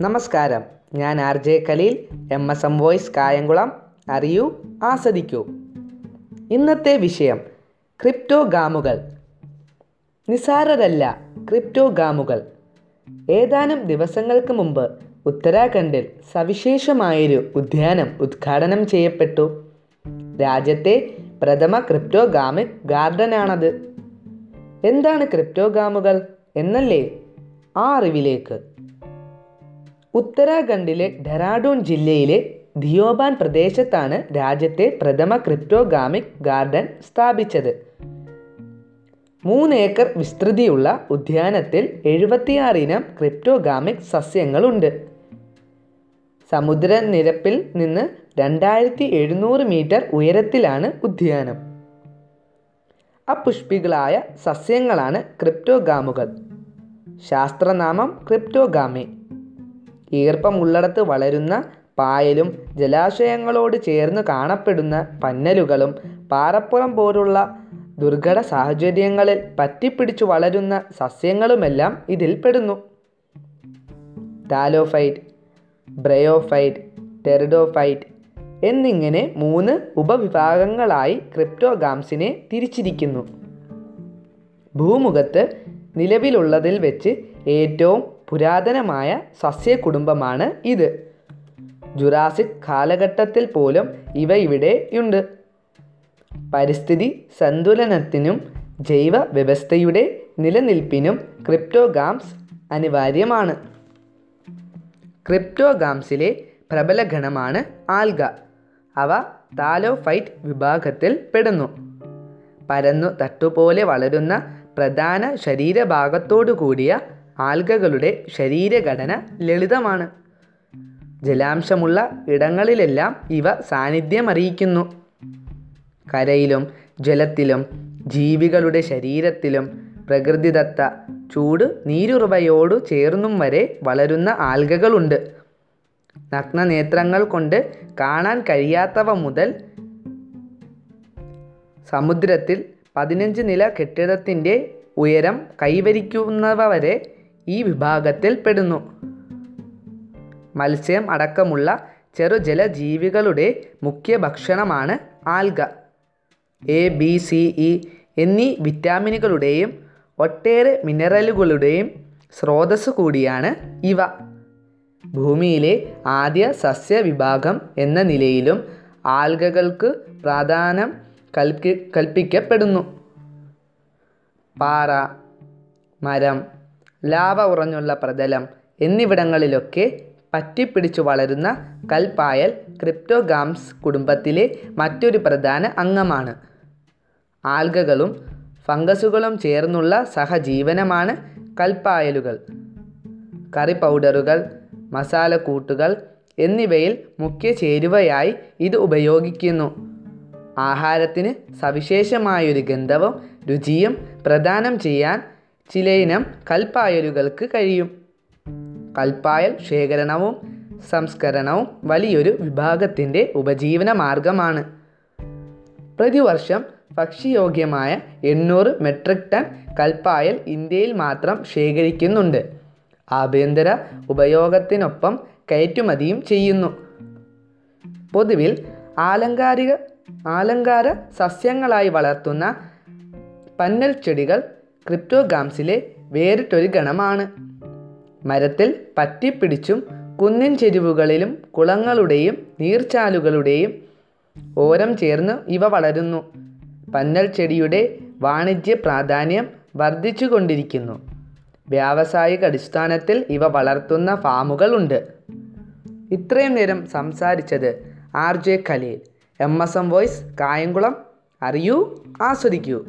നമസ്കാരം. ഞാൻ R J Khaleel M S M voice Kayamkulam. അറിയൂ ആസ്വദിക്കൂ. ഇന്നത്തെ വിഷയം ക്രിപ്റ്റോ ക്രിപ്റ്റോഗാമുകൾ. നിസാരരല്ല ക്രിപ്റ്റോഗാമുകൾ. ഏതാനും ദിവസങ്ങൾക്ക് മുമ്പ് ഉത്തരാഖണ്ഡിൽ സവിശേഷമായൊരു ഉദ്യാനം ഉദ്ഘാടനം ചെയ്യപ്പെട്ടു. രാജ്യത്തെ പ്രഥമ ക്രിപ്റ്റോഗാമിക് ഗാർഡനാണത്. എന്താണ് ക്രിപ്റ്റോഗാമുകൾ എന്നല്ലേ? ആ അറിവിലേക്ക്. ഉത്തരാഖണ്ഡിലെ ഡെറാഡൂൺ ജില്ലയിലെ ധിയോബാൻ പ്രദേശത്താണ് രാജ്യത്തെ പ്രഥമ ക്രിപ്റ്റോഗാമിക് ഗാർഡൻ സ്ഥാപിച്ചത്. മൂന്ന് ഏക്കർ വിസ്തൃതിയുള്ള ഉദ്യാനത്തിൽ എഴുപത്തിയാറ് ഇനം ക്രിപ്റ്റോഗാമിക് സസ്യങ്ങളുണ്ട്. സമുദ്രനിരപ്പിൽ നിന്ന് രണ്ടായിരത്തി എഴുന്നൂറ് മീറ്റർ ഉയരത്തിലാണ് ഉദ്യാനം. അപുഷ്പികളായ സസ്യങ്ങളാണ് ക്രിപ്റ്റോഗാമുകൾ. ശാസ്ത്രനാമം ക്രിപ്റ്റോഗാമി. ഈർപ്പമുള്ളിടത്ത് വളരുന്ന പായലും ജലാശയങ്ങളോട് ചേർന്ന് കാണപ്പെടുന്ന പന്നലുകളും പാറപ്പുറം പോലുള്ള ദുർഘട സാഹചര്യങ്ങളിൽ പറ്റിപ്പിടിച്ചു വളരുന്ന സസ്യങ്ങളുമെല്ലാം ഇതിൽ പെടുന്നു. താലോഫൈറ്റ് ബ്രയോഫൈറ്റ് ടെറിഡോഫൈറ്റ് എന്നിങ്ങനെ മൂന്ന് ഉപവിഭാഗങ്ങളായി ക്രിപ്റ്റോഗാംസിനെ തിരിച്ചിരിക്കുന്നു. ഭൂമുഖത്ത് നിലവിലുള്ളതിൽ വെച്ച് ഏറ്റവും പുരാതനമായ സസ്യകുടുംബമാണ് ഇത്. ജുറാസിക് കാലഘട്ടത്തിൽ പോലും ഇവ ഇവിടെയുണ്ട് പരിസ്ഥിതി സന്തുലനത്തിനും ജൈവ വ്യവസ്ഥയുടെ നിലനിൽപ്പിനും ക്രിപ്റ്റോഗാംസ് അനിവാര്യമാണ്. ക്രിപ്റ്റോഗാംസിലെ പ്രബല ഗണമാണ് ആൽഗ. അവ താലോഫൈറ്റ് വിഭാഗത്തിൽ പെടുന്നു. പരന്നു തട്ടുപോലെ വളരുന്ന പ്രധാന ശരീരഭാഗത്തോടു കൂടിയ ആൽഗകളുടെ ശരീരഘടന ലളിതമാണ്. ജലാംശമുള്ള ഇടങ്ങളിലെല്ലാം ഇവ സാന്നിധ്യമറിയിക്കുന്നു. കരയിലും ജലത്തിലും ജീവികളുടെ ശരീരത്തിലും പ്രകൃതിദത്ത ചൂട് നീരുറവയോടു ചേർന്നും വരെ വളരുന്ന ആൽഗകളുണ്ട്. നഗ്നനേത്രങ്ങൾ കൊണ്ട് കാണാൻ കഴിയാത്തവ മുതൽ സമുദ്രത്തിൽ പതിനഞ്ച് നില കെട്ടിടത്തിന്റെ ഉയരം കൈവരിക്കുന്നവ വരെ ഈ വിഭാഗത്തിൽ പെടുന്നു. മത്സ്യം അടക്കമുള്ള ചെറുജല ജീവികളുടെ മുഖ്യ ഭക്ഷണമാണ് alga. A B C E എന്നീ വിറ്റാമിനുകളുടെയും ഒട്ടേറെ മിനറലുകളുടെയും സ്രോതസ് കൂടിയാണ് ഇവ. ഭൂമിയിലെ ആദ്യ സസ്യവിഭാഗം എന്ന നിലയിലും ആൽഗകൾക്ക് പ്രാധാന്യം കൽപ്പി കൽപ്പിക്കപ്പെടുന്നു. പാറ മരം ലാവ ഉറഞ്ഞുള്ള പ്രതലം എന്നിവിടങ്ങളിലൊക്കെ പറ്റിപ്പിടിച്ചു വളരുന്ന കൽപ്പായൽ ക്രിപ്റ്റോഗാംസ് കുടുംബത്തിലെ മറ്റൊരു പ്രധാന അംഗമാണ്. ആൽഗകളും ഫംഗസുകളും ചേർന്നുള്ള സഹജീവനമാണ് കൽപ്പായലുകൾ. കറി പൗഡറുകൾ മസാലക്കൂട്ടുകൾ എന്നിവയിൽ മുഖ്യ ചേരുവയായി ഇത് ഉപയോഗിക്കുന്നു. ആഹാരത്തിന് സവിശേഷമായൊരു ഗന്ധവും രുചിയും പ്രദാനം ചെയ്യാൻ ചിലയിനം കൽപ്പായലുകൾക്ക് കഴിയും. കൽപ്പായൽ ശേഖരണവും സംസ്കരണവും വലിയൊരു വിഭാഗത്തിന്റെ ഉപജീവന മാർഗമാണ്. പ്രതിവർഷം ഭക്ഷ്യയോഗ്യമായ എണ്ണൂറ് മെട്രിക് ടൺ കൽപ്പായൽ ഇന്ത്യയിൽ മാത്രം ശേഖരിക്കുന്നുണ്ട്. ആഭ്യന്തര ഉപയോഗത്തിനൊപ്പം കയറ്റുമതിയും ചെയ്യുന്നു. പൊതുവിൽ ആലങ്കാരിക ആലങ്കാര സസ്യങ്ങളായി വളർത്തുന്ന പന്നൽ ചെടികൾ ക്രിപ്റ്റോഗാംസിലെ വേറിട്ടൊരു ഗണമാണ്. മരത്തിൽ പറ്റിപ്പിടിച്ചും കുന്നിൻ ചെരുവുകളിലും കുളങ്ങളുടെയും നീർച്ചാലുകളുടെയും ഓരം ചേർന്ന് ഇവ വളരുന്നു. പന്നൽ ചെടിയുടെ വാണിജ്യ പ്രാധാന്യം വർദ്ധിച്ചുകൊണ്ടിരിക്കുന്നു. വ്യാവസായിക അടിസ്ഥാനത്തിൽ ഇവ വളർത്തുന്ന ഫാമുകളുണ്ട്. ഇത്രയും നേരം സംസാരിച്ചത് R J Khaleel. M S M voice Kayamkulam. അറിയൂ ആസ്വദിക്കൂ.